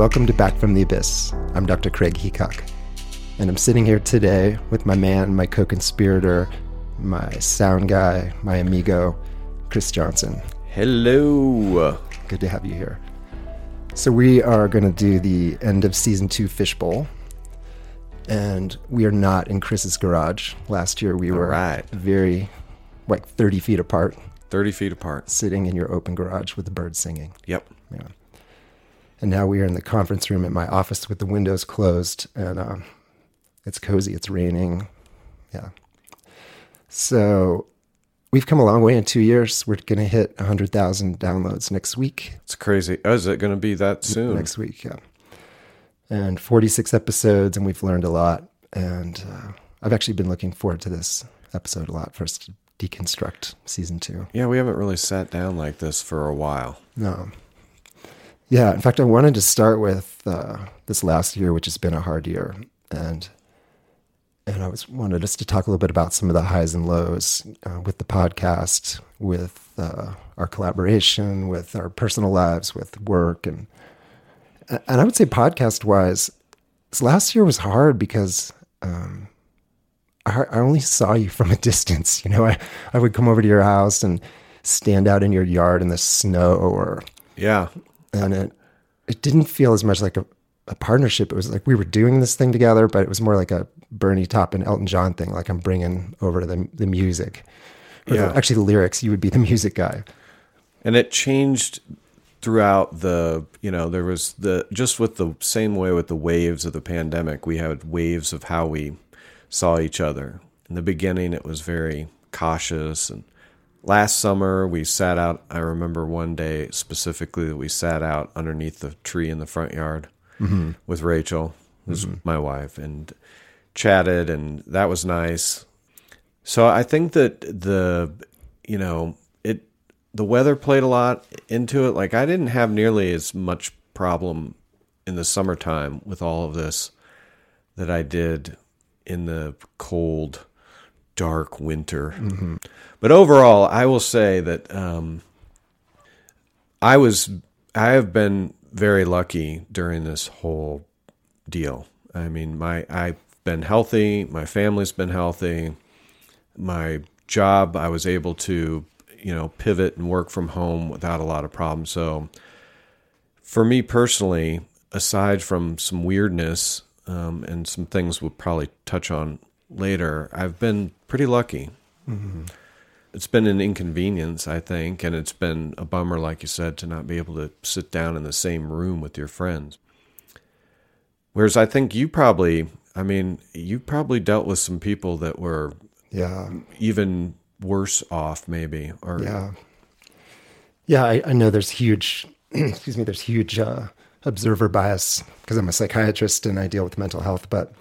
welcome to Back from the Abyss. I'm Dr. Craig Heacock, and I'm sitting here today with my man, my co conspirator, my sound guy, my amigo, Chris Johnson. Hello. Good to have you here. So, we are going to do the end of season two Fishbowl, and we are not in Chris's garage. Last year, we were right. very, like 30 feet apart, 30 feet apart. sitting in your open garage with the birds singing. Yep. Yeah. And now we are in the conference room at my office with the windows closed, and um, it's cozy. It's raining. Yeah. So we've come a long way in two years. We're going to hit 100,000 downloads next week. It's crazy. Oh, is it going to be that soon? Next week, yeah. And 46 episodes, and we've learned a lot. And uh, I've actually been looking forward to this episode a lot for us to deconstruct season two. Yeah, we haven't really sat down like this for a while. No. Yeah, in fact, I wanted to start with uh, this last year, which has been a hard year, and and I was wanted us to talk a little bit about some of the highs and lows uh, with the podcast, with uh, our collaboration, with our personal lives, with work, and and I would say podcast wise, this last year was hard because um, I, I only saw you from a distance. You know, I I would come over to your house and stand out in your yard in the snow or Yeah. And it it didn't feel as much like a, a partnership. It was like we were doing this thing together, but it was more like a Bernie Taupin and Elton John thing. Like I'm bringing over the the music, Or the- Yeah. actually the lyrics. You would be the music guy. And it changed throughout the, you know, there was the, just with the same way with the waves of the pandemic, we had waves of how we saw each other. In the beginning, it was very cautious. And last summer, we sat out. I remember one day specifically that we sat out underneath the tree in the front yard mm-hmm. with Rachel, who's mm-hmm. my wife, and chatted, and that was nice. So I think that the, you know, it, the weather played a lot into it. Like I didn't have nearly as much problem in the summertime with all of this that I did in the cold, dark winter. But overall, I will say that um, I was I have been very lucky during this whole deal. I mean, my I've been healthy, my family's been healthy. My job, I was able to, you know, pivot and work from home without a lot of problems. So for me personally, aside from some weirdness um, and some things we'll probably touch on later, I've been pretty lucky. It's been an inconvenience, I think, and it's been a bummer, like you said, to not be able to sit down in the same room with your friends. Whereas I think you probably, I mean, you probably dealt with some people that were Yeah, even worse off, maybe, or yeah, yeah. I, I know there's huge. excuse me. There's huge uh, observer bias because I'm a psychiatrist and I deal with mental health, but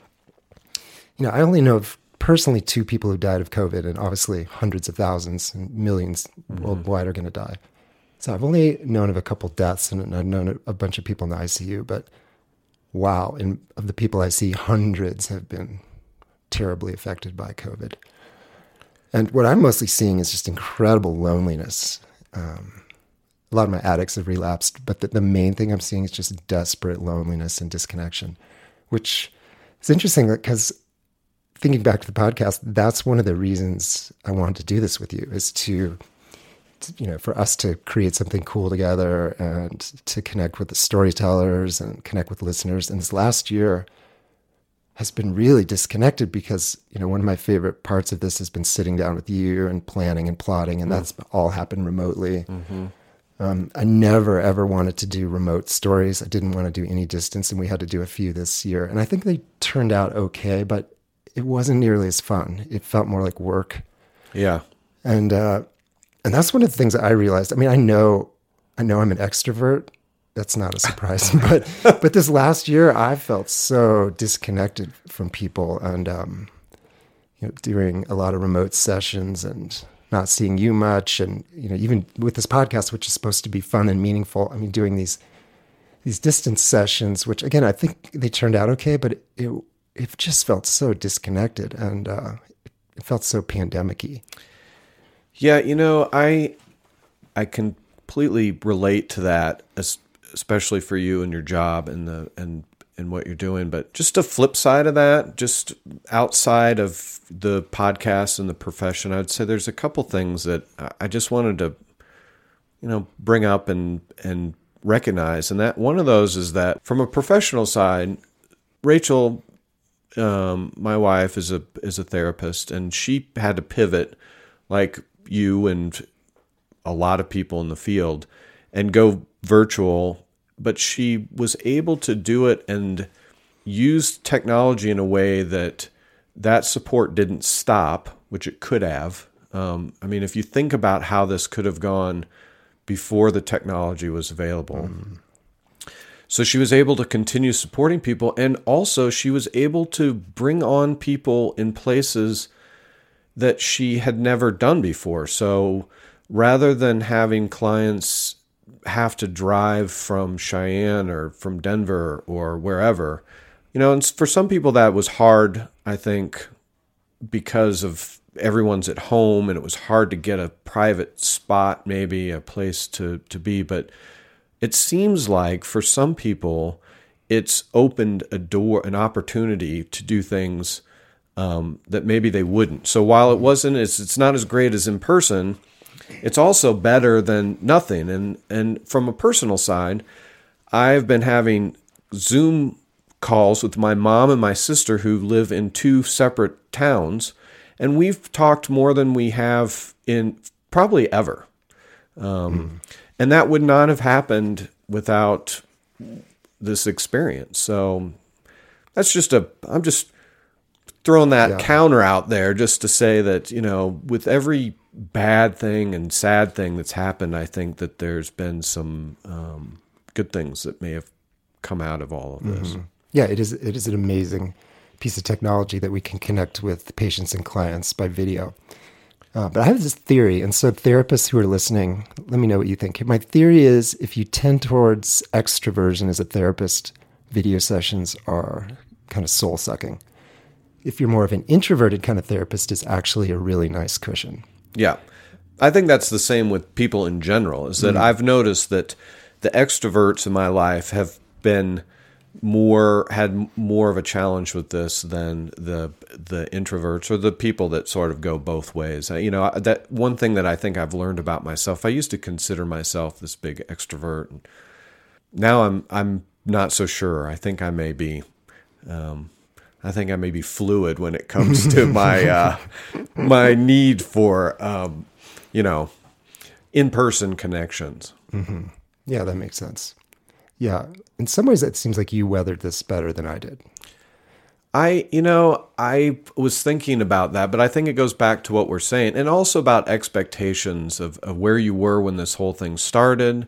you know, I only know of personally two people who died of COVID, and obviously hundreds of thousands and 1000000s worldwide are going to die. So I've only known of a couple deaths, and I've known a bunch of people in the ICU. But wow, and of the people I see, hundreds have been terribly affected by COVID. And what I'm mostly seeing is just incredible loneliness. Um, a lot of my addicts have relapsed, but the, the main thing I'm seeing is just desperate loneliness and disconnection, which is interesting because thinking back to the podcast, that's one of the reasons I wanted to do this with you is to, to, you know, for us to create something cool together and to connect with the storytellers and connect with listeners. And this last year has been really disconnected because, you know, one of my favorite parts of this has been sitting down with you and planning and plotting, and that's all happened remotely. Um, I never ever wanted to do remote stories. I didn't want to do any distance, and we had to do a few this year. And I think they turned out okay, but it wasn't nearly as fun. It felt more like work. yeah, And uh, and that's one of the things that I realized. I mean, I know I know I'm an extrovert. That's not a surprise, but but this last year I felt so disconnected from people, and um, you know, doing a lot of remote sessions and not seeing you much, and you know, even with this podcast, which is supposed to be fun and meaningful. I mean, doing these these distance sessions, which again I think they turned out okay, but it it, it just felt so disconnected, and uh, it felt so pandemic-y. yeah. You know, I I completely relate to that, especially for you and your job and the and and what you're doing. But just a flip side of that, just outside of the podcast and the profession, I'd say there's a couple things that I just wanted to, you know, bring up and and recognize. And that one of those is that from a professional side, Rachel, um, my wife is a is a therapist, and she had to pivot, like you and a lot of people in the field, and go virtual but she was able to do it and use technology in a way that that support didn't stop, which it could have. Um, I mean, if you think about how this could have gone before the technology was available. Mm. So she was able to continue supporting people, and also she was able to bring on people in places that she had never done before. So rather than having clients have to drive from Cheyenne or from Denver or wherever. You know, and for some people that was hard, I think, because of everyone's at home and it was hard to get a private spot, maybe a place to, to be. But it seems like for some people, it's opened a door, an opportunity to do things um, that maybe they wouldn't. So while it wasn't, it's, it's not as great as in person it's also better than nothing. And and from a personal side, I've been having Zoom calls with my mom and my sister who live in two separate towns, and we've talked more than we have in probably ever. Um, mm. And that would not have happened without this experience. So that's just a. I'm just throwing that yeah. counter out there just to say that you know with every bad thing and sad thing that's happened, I think that there's been some um, good things that may have come out of all of this. Mm-hmm. Yeah, it is. It is an amazing piece of technology that we can connect with patients and clients by video. Uh, but I have this theory, and so therapists who are listening, let me know what you think. My theory is if you tend towards extroversion as a therapist, video sessions are kind of soul sucking. If you're more of an introverted kind of therapist, is actually a really nice cushion. Yeah. I think that's the same with people in general, is that mm. I've noticed that the extroverts in my life have been more had more of a challenge with this than the the introverts or the people that sort of go both ways. You know, that one thing that I think I've learned about myself. I used to consider myself this big extrovert, and now I'm I'm not so sure. I think I may be um, I think I may be fluid when it comes to my uh, my need for um, you know in person connections. Mm-hmm. Yeah, that makes sense. Yeah, in some ways, it seems like you weathered this better than I did. I, you know, I was thinking about that, but I think it goes back to what we're saying, and also about expectations of, of where you were when this whole thing started.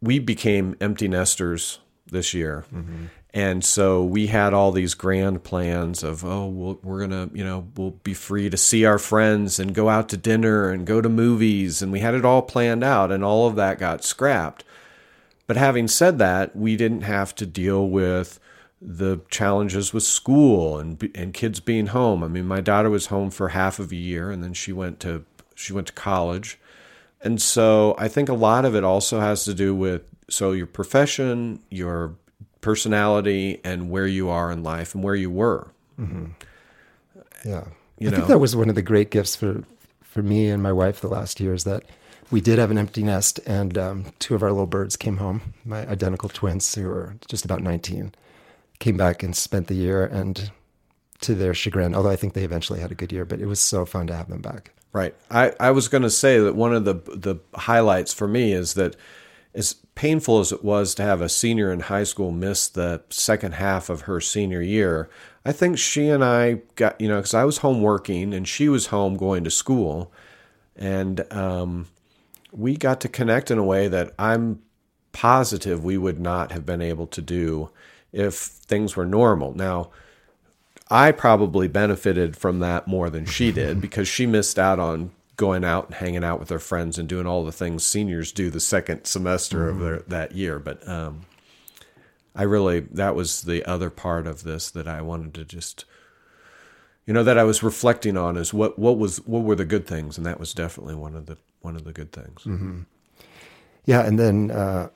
We became empty nesters this year. Mm-hmm. And so we had all these grand plans of, oh, we we are going to, you know, we'll be free to see our friends and go out to dinner and go to movies. And we had it all planned out, and all of that got scrapped. But having said that, we didn't have to deal with the challenges with school and and kids being home. I mean, my daughter was home for half of a year, and then she went to she went to college, and so I think a lot of it also has to do with so your profession, your personality and where you are in life and where you were. Mm-hmm. Yeah, you I know? think that was one of the great gifts for for me and my wife the last year is that we did have an empty nest, and um, two of our little birds came home. My identical twins, who were just about nineteen, came back and spent the year, and to their chagrin, although I think they eventually had a good year, but it was so fun to have them back. Right. I, I was going to say that one of the the highlights for me is that as painful as it was to have a senior in high school miss the second half of her senior year, I think she and I got, you know, because I was home working and she was home going to school. And um, we got to connect in a way that I'm positive we would not have been able to do if things were normal. Now, I probably benefited from that more than she did because she missed out on going out and hanging out with her friends and doing all the things seniors do the second semester mm-hmm. of their, that year. But um, I really that was the other part of this that I wanted to just you know that I was reflecting on is what what was what were the good things, and that was definitely one of the one of the good things. Mm-hmm. Yeah, and then uh,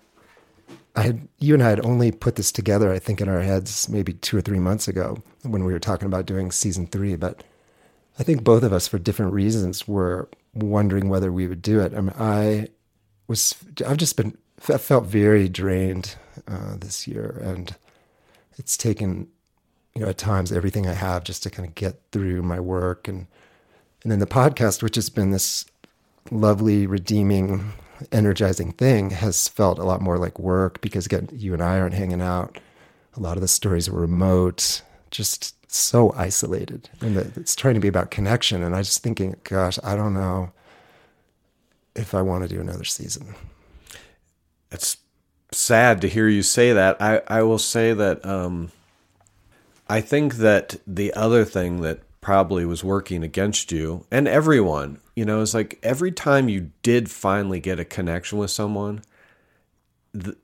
I had you and I had only put this together, I think, in our heads maybe two or three months ago when we were talking about doing season three. But I think both of us, for different reasons, were wondering whether we would do it. I mean, I was I've just been I felt very drained uh, this year, and it's taken you know at times everything I have just to kind of get through my work and and then the podcast, which has been this lovely, redeeming, energizing thing, has felt a lot more like work because again, you and I aren't hanging out. A lot of the stories are remote, just so isolated, and it's trying to be about connection. And I just thinking, gosh, I don't know if I want to do another season. It's sad to hear you say that. I, I will say that um, I think that the other thing that probably was working against you and everyone, you know, is like every time you did finally get a connection with someone, the,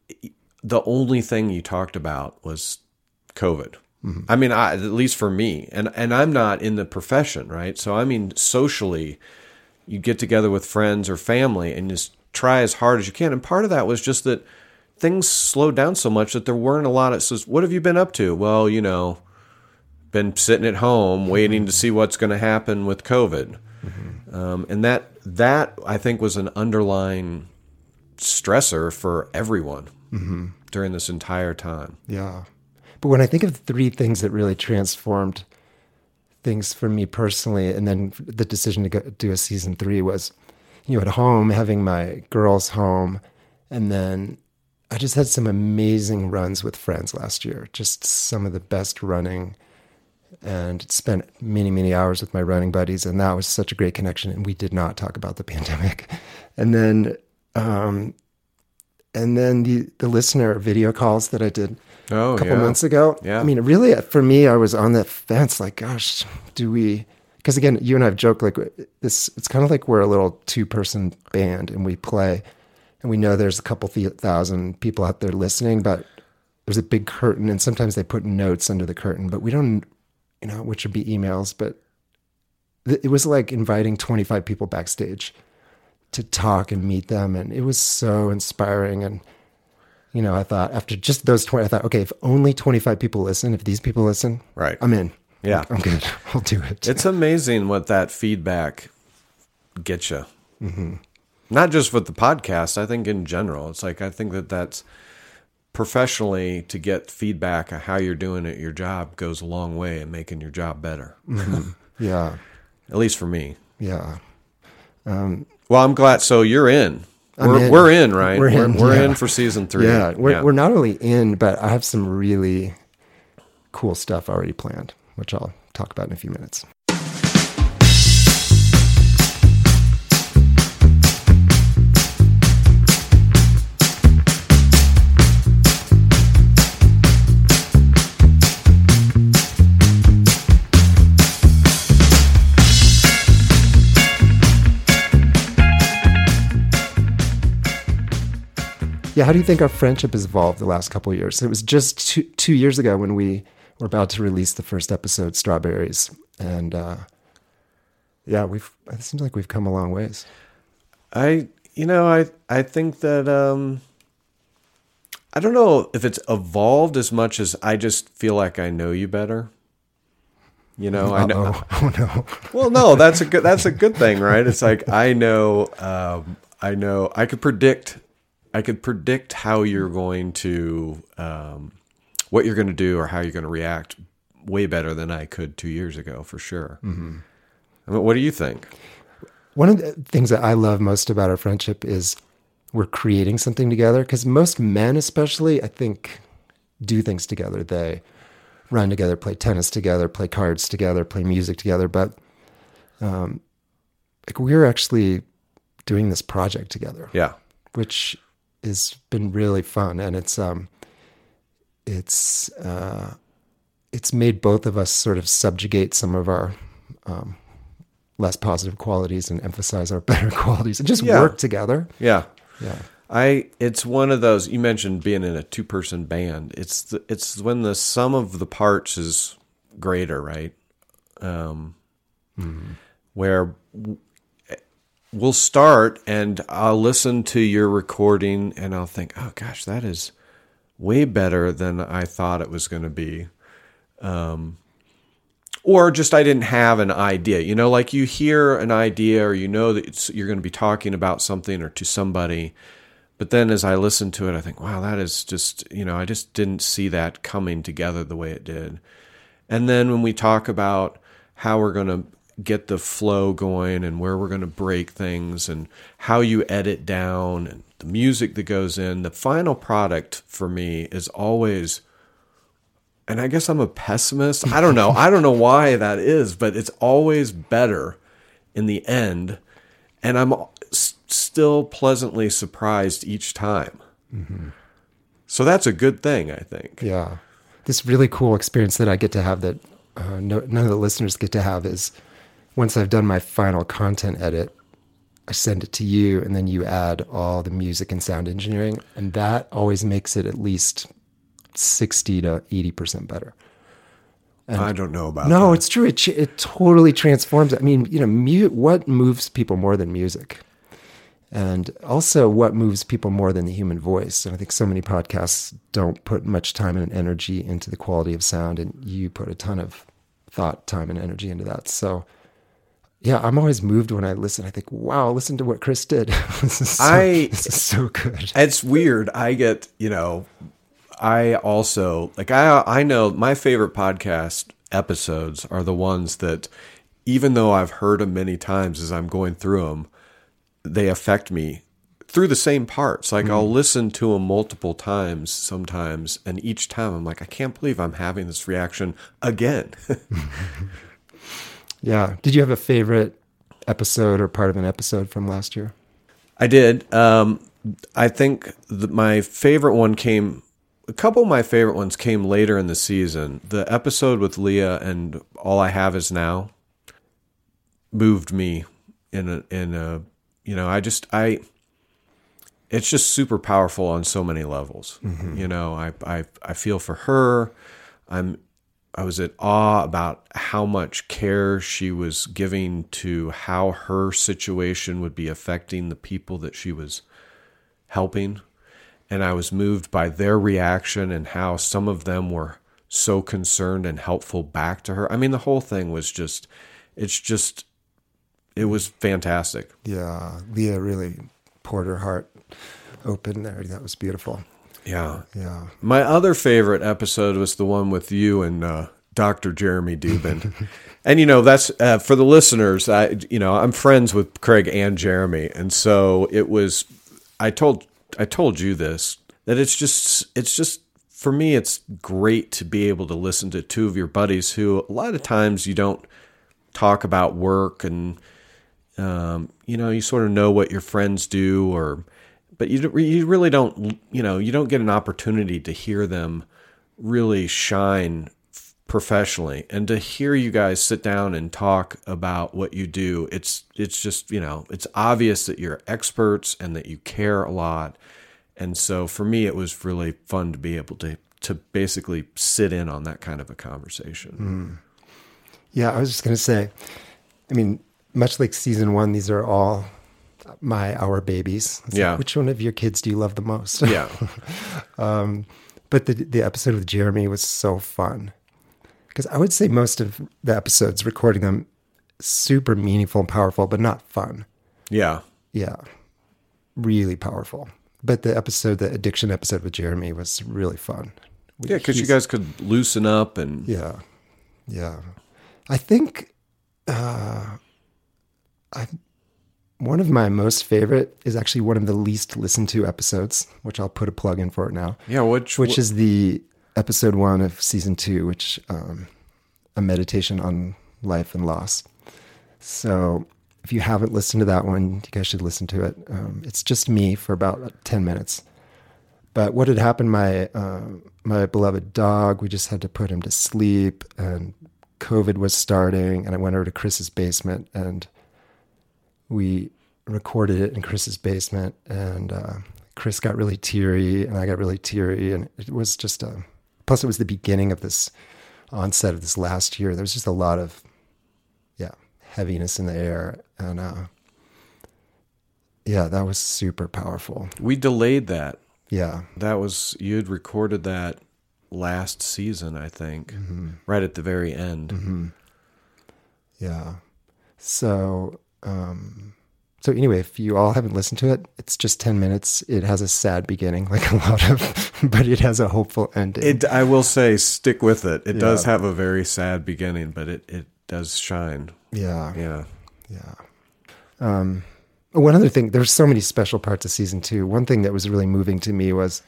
the only thing you talked about was COVID. Mm-hmm. I mean, I, at least for me, and and I'm not in the profession, right? So I mean, socially, you get together with friends or family and just try as hard as you can. And part of that was just that things slowed down so much that there weren't a lot of says, what have you been up to? Well, you know, been sitting at home waiting mm-hmm. to see what's going to happen with COVID. Mm-hmm. Um, and that that I think was an underlying stressor for everyone mm-hmm. during this entire time. Yeah. But when I think of three things that really transformed things for me personally, and then the decision to go, do a season three was, you know, at home having my girls home, and then I just had some amazing runs with friends last year. Just some of the best running, and spent many many hours with my running buddies, and that was such a great connection. And we did not talk about the pandemic, and then. Um, and then the, the listener video calls that I did oh, a couple yeah. months ago. Yeah. I mean, really, for me, I was on the fence. Like, gosh, do we? Because again, you and I have joked like this. It's kind of like we're a little two person band, and we play, and we know there's a couple thousand people out there listening, but there's a big curtain, and sometimes they put notes under the curtain, but we don't, you know, which would be emails. But it was like inviting 25 people backstage to talk and meet them, and it was so inspiring and you know, I thought after just those 20, I thought, okay, if only 25 people listen, if these people listen, right, I'm in. Yeah. I'm good. I'll do it. It's amazing what that feedback gets you. Mm-hmm. Not just with the podcast, I think in general. It's like, I think that that's professionally to get feedback on how you're doing at your job goes a long way in making your job better. Yeah. at least for me. Yeah. Um, well, I'm glad. So you're in. We're in. we're in, right? We're in, we're, we're yeah. in for season three. Yeah we're, yeah. we're not only in, but I have some really cool stuff already planned, which I'll talk about in a few minutes. Yeah, how do you think our friendship has evolved the last couple years? It was just two, two years ago when we were about to release the first episode, Strawberries, and uh, yeah, we've. It seems like we've come a long ways. I, you know, I I think that um, I don't know if it's evolved as much as I just feel like I know you better. You know, Uh-oh. I know. Oh no. well, no, that's a good. That's a good thing, right? It's like I know. Um, I know. I could predict I could predict how you're going to, um, what you're going to do or how you're going to react way better than I could two years ago, for sure. Mm-hmm. I mean, what do you think? One of the things that I love most about our friendship is we're creating something together. Because most men, especially, I think, do things together. They run together, play tennis together, play cards together, play music together. But um, like we're actually doing this project together. Yeah. Which has been really fun, and it's um, it's uh, it's made both of us sort of subjugate some of our um, less positive qualities and emphasize our better qualities, and just yeah. work together. Yeah, yeah. I it's one of those you mentioned being in a two person band. It's the, it's when the sum of the parts is greater, right? Um, mm-hmm. Where we'll start and I'll listen to your recording and I'll think, oh gosh, that is way better than I thought it was going to be. Um, or just I didn't have an idea. You know, like you hear an idea or you know that you're going to be talking about something or to somebody. But then as I listen to it, I think, wow, that is just, you know, I just didn't see that coming together the way it did. And then when we talk about how we're going to get the flow going and where we're going to break things and how you edit down and the music that goes in, the final product for me is always and I guess I'm a pessimist. I don't know. I don't know why that is, but it's always better in the end. And I'm s- still pleasantly surprised each time. Mm-hmm. So that's a good thing, I think. Yeah. This really cool experience that I get to have that uh, no, none of the listeners get to have is once I've done my final content edit, I send it to you, and then you add all the music and sound engineering. And that always makes it at least 60 to 80% better. And I don't know about no, that. it's true. It, it totally transforms. I mean, you know, mu- what moves people more than music? And also, what moves people more than the human voice? And I think so many podcasts don't put much time and energy into the quality of sound, and you put a ton of thought, time, and energy into that. So, yeah, I'm always moved when I listen. I think, wow, listen to what Chris did. this, is so, I, this is so good. It's weird. I get, you know, I also like I I know my favorite podcast episodes are the ones that even though I've heard them many times as I'm going through them, they affect me through the same parts. Like mm. I'll listen to them multiple times sometimes, and each time I'm like, I can't believe I'm having this reaction again. yeah. Did you have a favorite episode or part of an episode from last year? I did. Um, I think my favorite one came a couple of my favorite ones came later in the season. The episode with Leah and All I Have Is Now moved me in a in a you know, I just I it's just super powerful on so many levels. Mm-hmm. You know, I, I I feel for her. I'm I was at awe about how much care she was giving to how her situation would be affecting the people that she was helping and I was moved by their reaction and how some of them were so concerned and helpful back to her. I mean, the whole thing was just, it's just, it was fantastic. Yeah. Leah really poured her heart open there. That was beautiful. Yeah. Yeah. My other favorite episode was the one with you and uh, Dr. Jeremy Dubin. and, you know, that's uh, for the listeners. I, you know, I'm friends with Craig and Jeremy. And so it was, I told I told you this that it's just it's just for me it's great to be able to listen to two of your buddies who a lot of times you don't talk about work and um, you know you sort of know what your friends do or but you you really don't you know you don't get an opportunity to hear them really shine professionally. And to hear you guys sit down and talk about what you do it's it's just you know it's obvious that you're experts and that you care a lot. And so for me it was really fun to be able to to basically sit in on that kind of a conversation. Mm. yeah i was just going to say i mean much like season one these are all my our babies it's yeah like, which one of your kids do you love the most yeah um, but the the episode with jeremy was so fun because I would say most of the episodes, recording them, super meaningful and powerful, but not fun. Yeah. Yeah. Really powerful. But the episode, the addiction episode with Jeremy was really fun. Yeah, because you guys could loosen up and. Yeah. Yeah. I think uh, I one of my most favorite is actually one of the least listened to episodes, which I'll put a plug in for it now. Yeah, which which is the episode one of season two, which um, a meditation on life and loss. So if you haven't listened to that one, you guys should listen to it. Um, it's just me for about ten minutes. But what had happened? My uh, my beloved dog. We just had to put him to sleep, and COVID was starting. And I went over to Chris's basement, and we recorded it in Chris's basement. And uh, Chris got really teary, and I got really teary, and it was just a plus it was the beginning of this onset of this last year. There was just a lot of, yeah, heaviness in the air, and uh, Yeah, that was super powerful. We delayed that. Yeah. That was you had recorded that last season, I think, right at the very end. Yeah. So, um, so anyway, if you all haven't listened to it, it's just 10 minutes. It has a sad beginning, like a lot of, but it has a hopeful ending. It, I will say, stick with it. It does have a very sad beginning, but it, it does shine. yeah. Yeah. Yeah. Um, one other thing, there's so many special parts of season two. One thing that was really moving to me was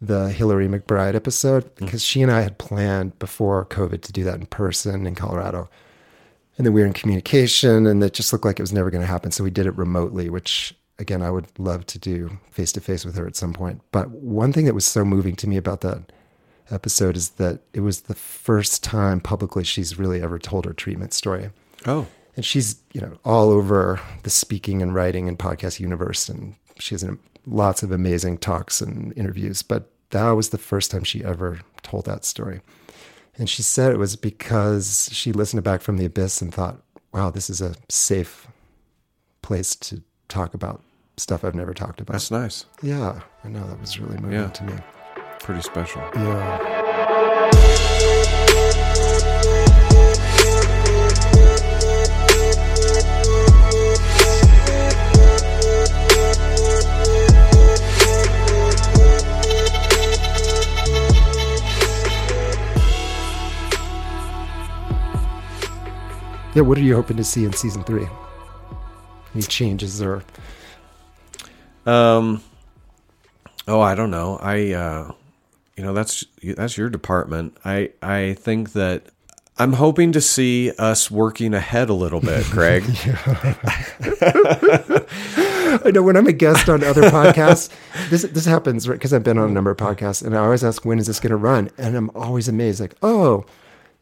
the Hillary McBride episode because she and I had planned before COVID to do that in person in Colorado. And then we were in communication and it just looked like it was never going to happen. So we did it remotely, which again, I would love to do face to face with her at some point. But one thing that was so moving to me about that episode is that it was the first time publicly she's really ever told her treatment story Oh, and she's you know all over the speaking and writing and podcast universe and she has um, lots of amazing talks and interviews but that was the first time she ever told that story and she said it was because she listened back from the abyss and thought wow this is a safe place to talk about stuff i've never talked about that's nice. yeah i know that was really moving Yeah. to me Pretty special. yeah Yeah, what are you hoping to see in season three? Any changes or Um. Oh, I don't know. I, uh, you know, that's that's your department. I I think that I'm hoping to see us working ahead a little bit, Craig. I know when I'm a guest on other podcasts, this this happens right because I've been on a number of podcasts, and I always ask when is this going to run, and I'm always amazed, like oh,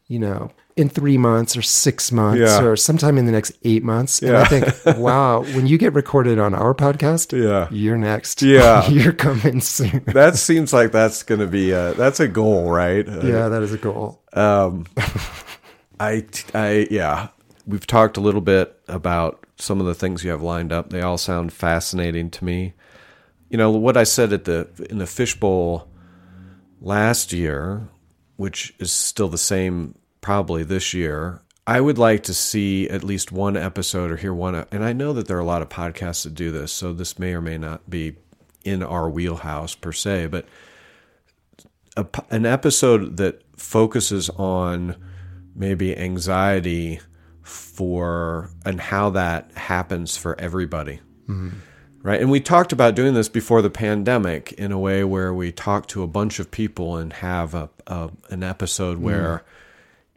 you know, in three months or six months Yeah. or sometime in the next eight months, and I think, wow, when you get recorded on our podcast, Yeah. you're next, Yeah. you're coming soon. that seems like that's going to be a, that's a goal, right? Uh, yeah, that is a goal. Um, I, I, yeah, we've talked a little bit about some of the things you have lined up. They all sound fascinating to me. You know what I said at the in the fishbowl last year, which is still the same probably this year. I would like to see at least one episode or hear one, and I know that there are a lot of podcasts that do this, so this may or may not be in our wheelhouse per se, but a, an episode that focuses on maybe anxiety for and how that happens for everybody. Mm-hmm. Right? And we talked about doing this before the pandemic in a way where we talk to a bunch of people and have a, a an episode mm. where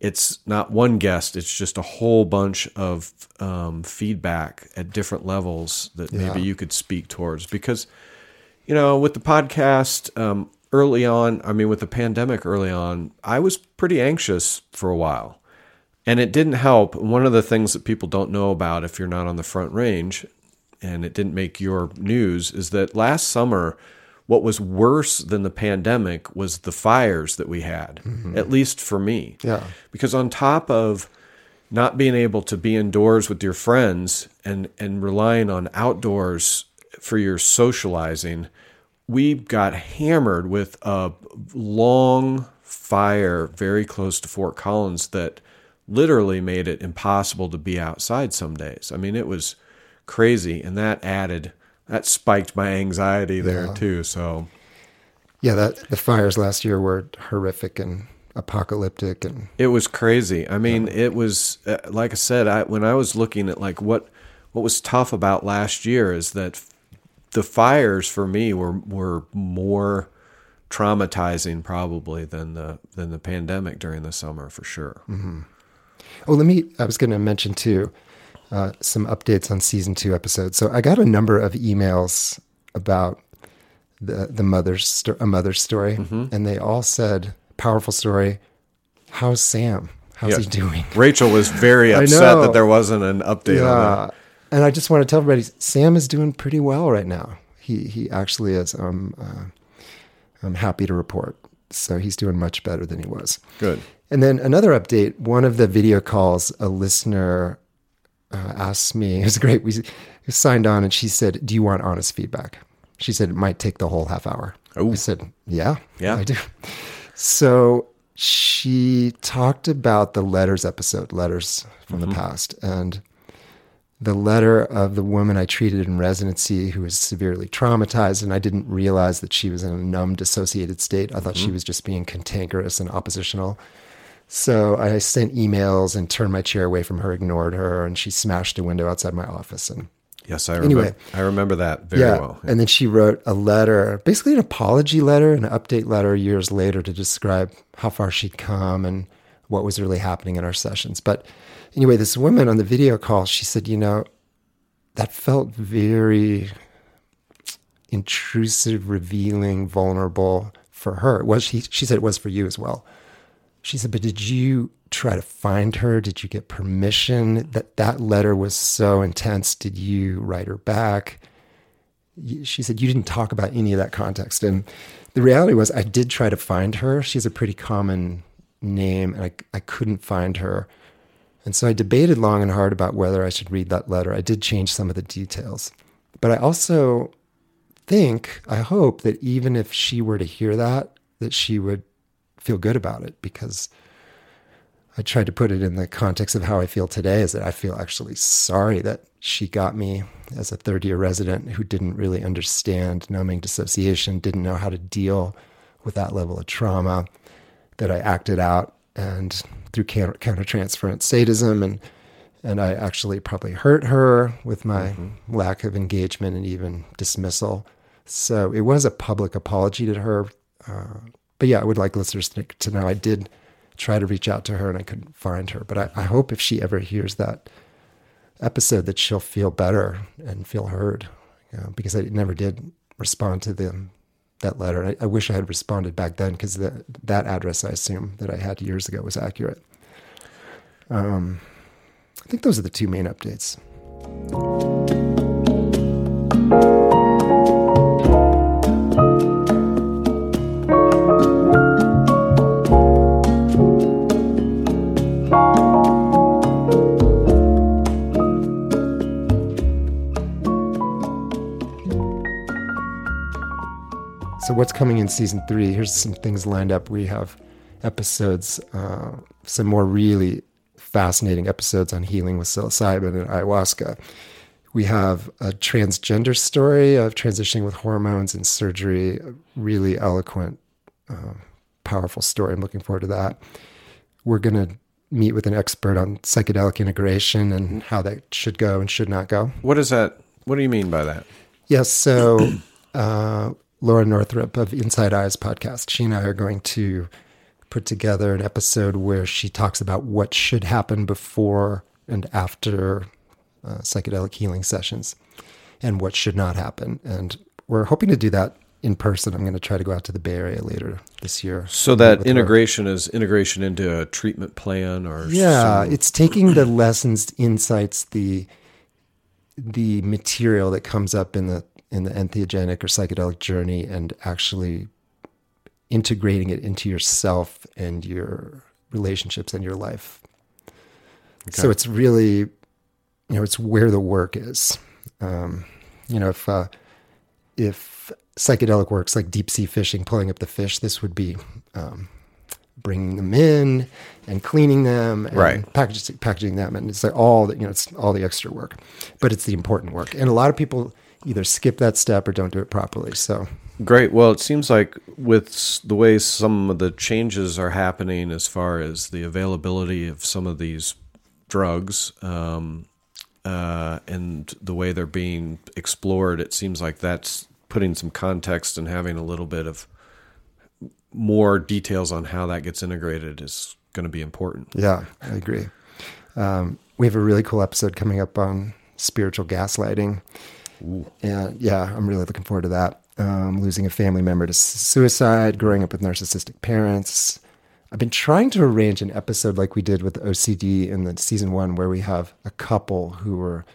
it's not one guest it's just a whole bunch of um, feedback at different levels that Yeah. maybe you could speak towards because you know, with the podcast um, early on, I mean, with the pandemic early on, I was pretty anxious for a while. And it didn't help. One of the things that people don't know about if you're not on the front range, and it didn't make your news, is that last summer, what was worse than the pandemic was the fires that we had, mm-hmm. at least for me. Yeah. Because on top of not being able to be indoors with your friends and, and relying on outdoors for your socializing, we got hammered with a long fire very close to Fort Collins that literally made it impossible to be outside some days. I mean, it was crazy, and that added that spiked my anxiety there Yeah. too. So Yeah, that the fires last year were horrific and apocalyptic, and It was crazy. I mean, it was uh, like I said. I when I was looking at like what what was tough about last year is that f- the fires for me were were more traumatizing probably than the than the pandemic during the summer for sure. Oh, let me. I was going to mention too uh, some updates on season two episodes. So I got a number of emails about the the mother's sto- a mother's story, and they all said powerful story. How's Sam? How's Yeah. he doing? Rachel was very upset that there wasn't an update on that. and I just want to tell everybody, Sam is doing pretty well right now. He he actually is. Um, uh, I'm happy to report. So he's doing much better than he was. Good. And then another update one of the video calls, a listener uh, asked me, it was great. We signed on and she said, Do you want honest feedback? She said, It might take the whole half hour. Ooh. I said, Yeah, Yeah. I do. So she talked about the letters episode, letters from the past, and the letter of the woman I treated in residency who was severely traumatized, and I didn't realize that she was in a numb, dissociated state. I thought she was just being cantankerous and oppositional. So I sent emails and turned my chair away from her, ignored her, and she smashed a window outside my office. And Yes, I remember. Anyway. I remember that very yeah, well. and then she wrote a letter, basically an apology letter, an update letter years later to describe how far she'd come and what was really happening in our sessions. But anyway, this woman on the video call, she said, you know, that felt very intrusive, revealing, vulnerable for her. Was she, she said it was for you as well. She said, but did you try to find her? Did you get permission? That that letter was so intense. Did you write her back? She said you didn't talk about any of that context. And the reality was I did try to find her. She's a pretty common name and I, I couldn't find her. And so I debated long and hard about whether I should read that letter. I did change some of the details. But I also think, I hope that even if she were to hear that, that she would feel good about it because I tried to put it in the context of how I feel today is that I feel actually sorry that she got me as a third year resident who didn't really understand numbing dissociation, didn't know how to deal with that level of trauma, that I acted out and through counter, countertransference sadism and and I actually probably hurt her with my lack of engagement and even dismissal. So it was a public apology to her. Uh, but yeah, I would like listeners to, to know I did try to reach out to her and I couldn't find her. But I, I hope if she ever hears that episode that she'll feel better and feel heard you know, because I never did respond to them that letter. I, I wish I had responded back then because that address I assume that I had years ago was accurate. Um, I think those are the two main updates. So, what's coming in season three? Here's some things lined up. We have episodes, uh, some more really fascinating episodes on healing with psilocybin and ayahuasca. We have a transgender story of transitioning with hormones and surgery, a really eloquent, uh, powerful story. I'm looking forward to that. We're going to meet with an expert on psychedelic integration and how that should go and should not go. What is that? What do you mean by that? Yes. So, uh, Laura Northrup of Inside Eyes podcast, she and I are going to put together an episode where she talks about what should happen before and after uh, psychedelic healing sessions and what should not happen. And we're hoping to do that in person. I'm going to try to go out to the Bay Area later this year. So that with her. integration is integration into a treatment plan, or Yeah, some- it's taking the lessons, insights, the the material that comes up in the in the entheogenic or psychedelic journey, and actually integrating it into yourself and your relationships and your life. So it's really, you know, it's where the work is. Um, you know, if uh, if psychedelic works like deep sea fishing, pulling up the fish, this would be um, bringing them in and cleaning them, and Right. Packaging, packaging them, and it's like all the you know, it's all the extra work, but it's the important work. And a lot of people either skip that step or don't do it properly. So Great. Well, it seems like with the way some of the changes are happening as far as the availability of some of these drugs um, uh, and the way they're being explored, it seems like that's putting some context and having a little bit of more details on how that gets integrated is going to be important. Yeah, I agree. Um, we have a really cool episode coming up on spiritual gaslighting. And yeah, I'm really looking forward to that. Um, losing a family member to suicide, growing up with narcissistic parents. I've been trying to arrange an episode like we did with OCD in the season one, where we have a couple who were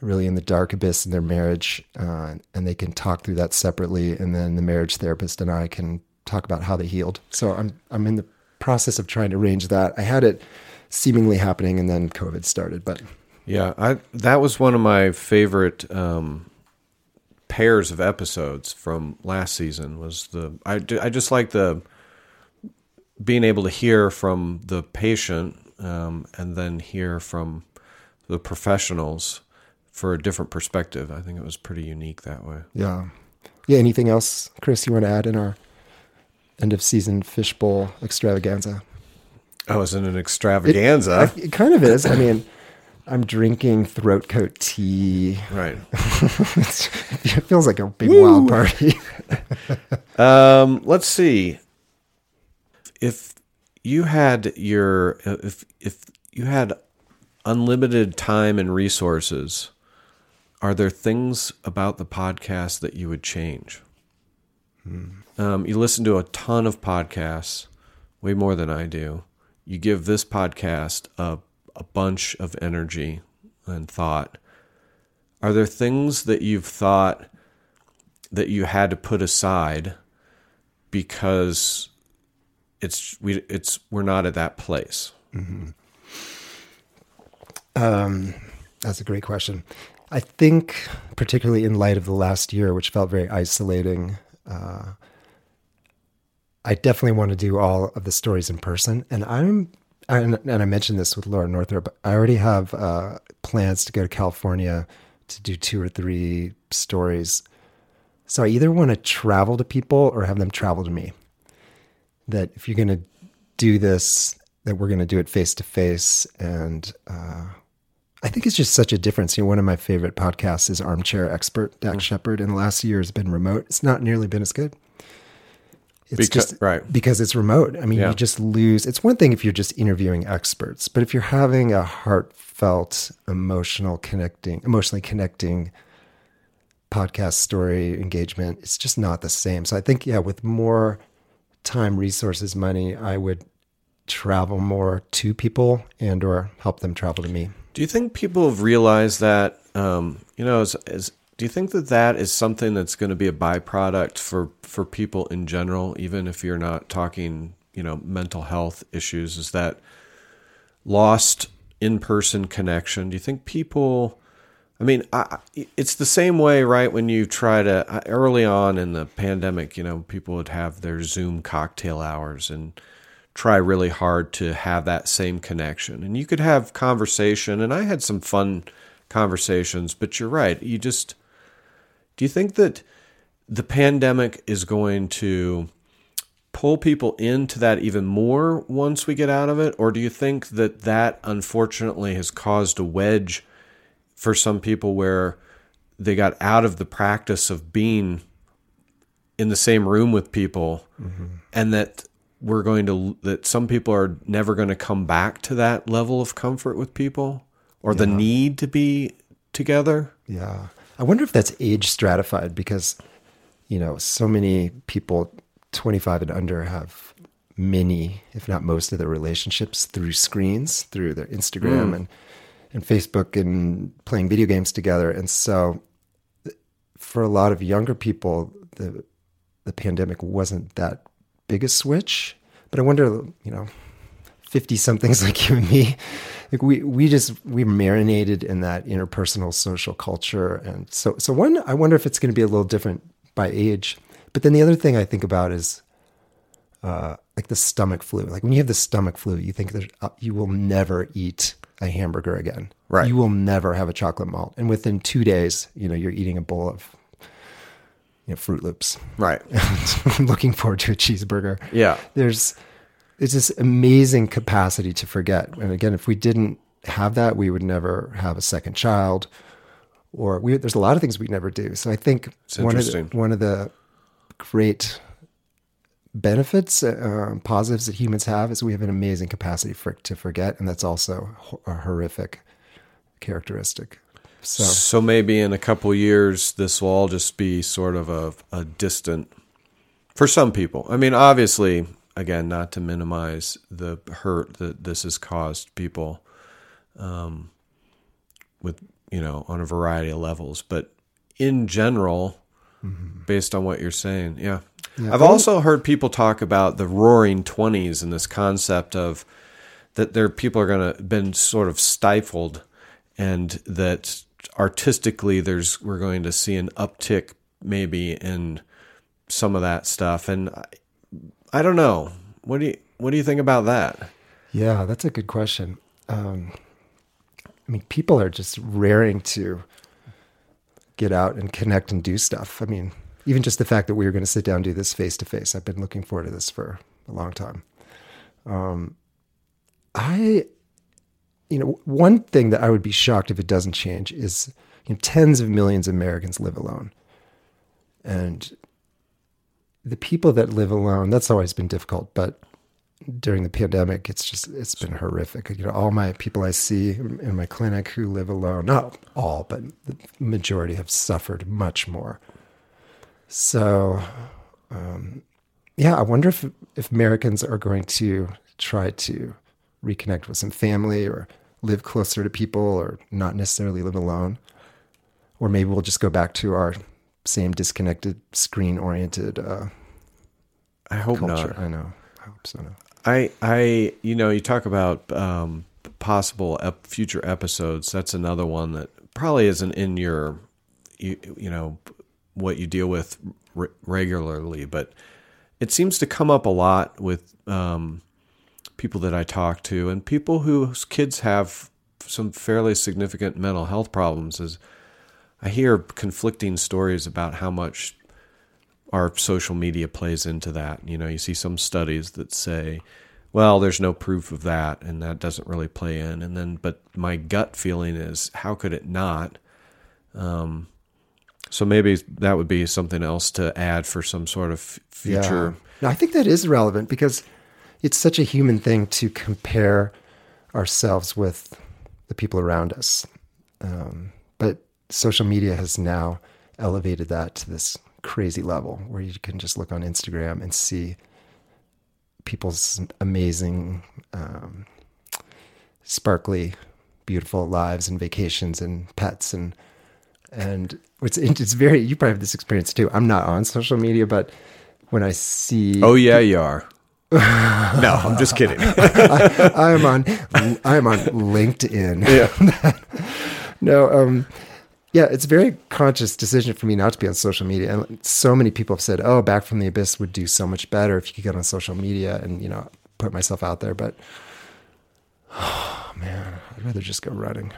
really in the dark abyss in their marriage, uh, and they can talk through that separately, and then the marriage therapist and I can talk about how they healed. So I'm I'm in the process of trying to arrange that. I had it seemingly happening, and then COVID started, but Yeah, I that was one of my favorite um, pairs of episodes from last season. Was the I I just like the being able to hear from the patient um, and then hear from the professionals for a different perspective. I think it was pretty unique that way. Yeah. Yeah. Anything else, Chris, you want to add in our end of season fishbowl extravaganza? Oh, is it an extravaganza? It, it kind of is. I mean, I'm drinking throat coat tea. right. it feels like a big wild party. Um, let's see. If you had your if if you had unlimited time and resources, are there things about the podcast that you would change? Um, you listen to a ton of podcasts, way more than I do. You give this podcast a a bunch of energy and thought. Are there things that you've thought that you had to put aside because it's we it's we're not at that place? Um, that's a great question. I think, particularly in light of the last year, which felt very isolating, uh, I definitely want to do all of the stories in person. And I'm, and, and I mentioned this with Laura Northrup. I already have uh, plans to go to California to do two or three stories. So I either want to travel to people or have them travel to me. That if you're going to do this, that we're going to do it face to face. And uh, I think it's just such a difference. You know, one of my favorite podcasts is Armchair Expert, Dax Shepard, and the last year has been remote. It's not nearly been as good. It's Because- just right. because it's remote. I mean, Yeah. you just lose. It's one thing if you're just interviewing experts, but if you're having a heartfelt, emotional connecting, emotionally connecting podcast story engagement, it's just not the same. So I think, yeah, with more time, resources, money, I would travel more to people and or help them travel to me. Do you think people have realized that? Um, you know, as, as do you think that that is something that's going to be a byproduct for for people in general, even if you're not talking, you know, mental health issues? Is that lost in person connection? Do you think people? I mean, I, it's the same way, right? When you try to uh, early on in the pandemic, you know, people would have their Zoom cocktail hours and try really hard to have that same connection. And you could have conversation, and I had some fun conversations, but you're right. You just do you think that the pandemic is going to pull people into that even more once we get out of it? Or do you think that that unfortunately has caused a wedge for some people where they got out of the practice of being in the same room with people mm-hmm. and that we're going to that some people are never going to come back to that level of comfort with people or the need to be together? Yeah. I wonder if that's age stratified because, you know, so many people 25 and under have many, if not most of their relationships through screens, through their Instagram mm. and, and Facebook and playing video games together. And so for a lot of younger people, the, the pandemic wasn't that big a switch. But I wonder, you know, 50 somethings like you and me like we we just we marinated in that interpersonal social culture. And so so one i wonder if it's going to be a little different by age. But then the other thing i think about is uh like the stomach flu. Like when you have the stomach flu you think that uh, you will never eat a hamburger again. Right. you will never have a chocolate malt. And within two days you know you're eating a bowl of you know Froot Loops. Right. I'm looking forward to a cheeseburger. Yeah. There's it's this amazing capacity to forget. And again, if we didn't have that, we would never have a second child, or we, there's a lot of things we never do. So I think one of the, one of the great benefits, uh, positives that humans have is we have an amazing capacity for to forget, and that's also a horrific characteristic. So So maybe in a couple years, this will all just be sort of a, a distant for some people. I mean, obviously, again, not to minimize the hurt that this has caused people, um, with you know on a variety of levels, but in general, based on what you're saying, yeah. Yeah. I've also heard people talk about the roaring 20s and this concept of that there people are going to been sort of stifled and that artistically there's we're going to see an uptick maybe in some of that stuff and I, don't know what do you what do you think about that Yeah, that's a good question. Um, I mean, people are just raring to get out and connect and do stuff. I mean, even just the fact that we were going to sit down and do this face to face, I've been looking forward to this for a long time. Um, I, you know, one thing that I would be shocked if it doesn't change is you know, tens of millions of Americans live alone. And the people that live alone, that's always been difficult, but during the pandemic, it's just it's been horrific. You know, all my people I see in my clinic who live alone, not all, but the majority have suffered much more. So, um, yeah, I wonder if if Americans are going to try to reconnect with some family or live closer to people or not necessarily live alone, or maybe we'll just go back to our same disconnected, screen oriented uh, i hope culture. not I know. I hope so. No. I, I, you know, you talk about um, possible ep- future episodes. That's another one that probably isn't in your, you, you know, what you deal with re- regularly, but it seems to come up a lot with um, people that I talk to and people whose kids have some fairly significant mental health problems. Is I hear conflicting stories about how much our social media plays into that. You know, you see some studies that say, well, there's no proof of that and that doesn't really play in. And then, but my gut feeling is, how could it not? Um, so maybe that would be something else to add for some sort of future. Yeah. No, I think that is relevant because it's such a human thing to compare ourselves with the people around us. Um, but social media has now elevated that to this crazy level where you can just look on Instagram and see people's amazing, um, sparkly, beautiful lives and vacations and pets and and it's it's very you probably have this experience too. I'm not on social media, but when I see Oh, yeah, you are. no, I'm just kidding. I, I'm on I'm on LinkedIn. yeah. No, um, yeah, it's a very conscious decision for me not to be on social media. And so many people have said, "Oh, Back from the Abyss would do so much better if you could get on social media and you know put myself out there." But oh man, I'd rather just go running.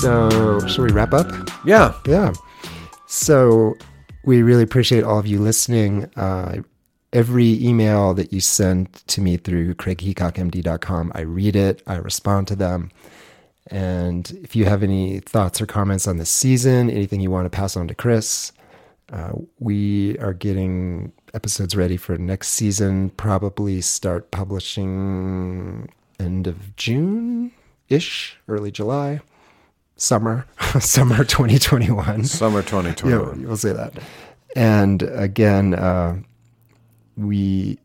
So, shall we wrap up? Yeah. Yeah. So we really appreciate all of you listening. Uh, every email that you send to me through craigheacockmd.com, I read it, I respond to them. And if you have any thoughts or comments on this season, anything you want to pass on to Chris, uh, we are getting episodes ready for next season. Probably start publishing end of June ish, early July, summer, summer 2021. Summer Yeah, 2021. we'll say that. And again, uh, we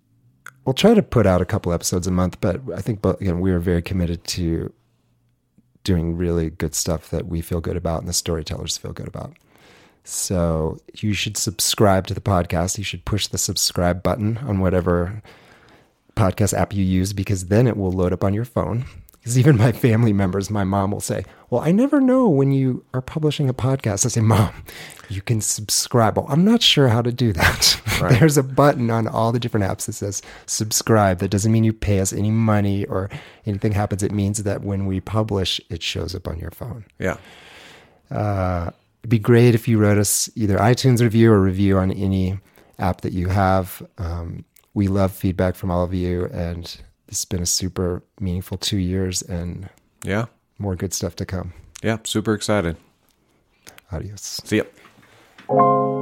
we'll try to put out a couple episodes a month, but I think, but again, we are very committed to doing really good stuff that we feel good about and the storytellers feel good about. So you should subscribe to the podcast. You should push the subscribe button on whatever podcast app you use because then it will load up on your phone. Because even my family members, my mom will say, Well, I never know when you are publishing a podcast. I say, Mom, you can subscribe. Well, I'm not sure how to do that. Right. There's a button on all the different apps that says subscribe. That doesn't mean you pay us any money or anything happens. It means that when we publish, it shows up on your phone. Yeah. Uh, it'd be great if you wrote us either iTunes review or review on any app that you have. Um, we love feedback from all of you, and this has been a super meaningful two years and Yeah. more good stuff to come. Yeah. Super excited. Adios. See ya.